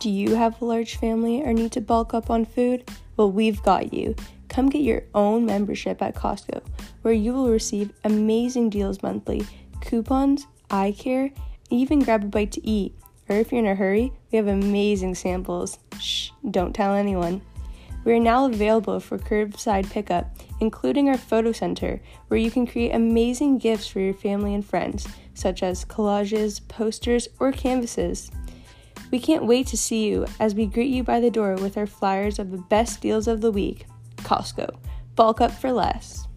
Do you have a large family or need to bulk up on food? Well, we've got you. Come get your own membership at Costco, where you will receive amazing deals monthly, coupons, eye care, and even grab a bite to eat. Or if you're in a hurry, we have amazing samples. Shh, don't tell anyone. We are now available for curbside pickup, including our photo center, where you can create amazing gifts for your family and friends, such as collages, posters, or canvases. We can't wait to see you as we greet you by the door with our flyers of the best deals of the week. Costco, bulk up for less.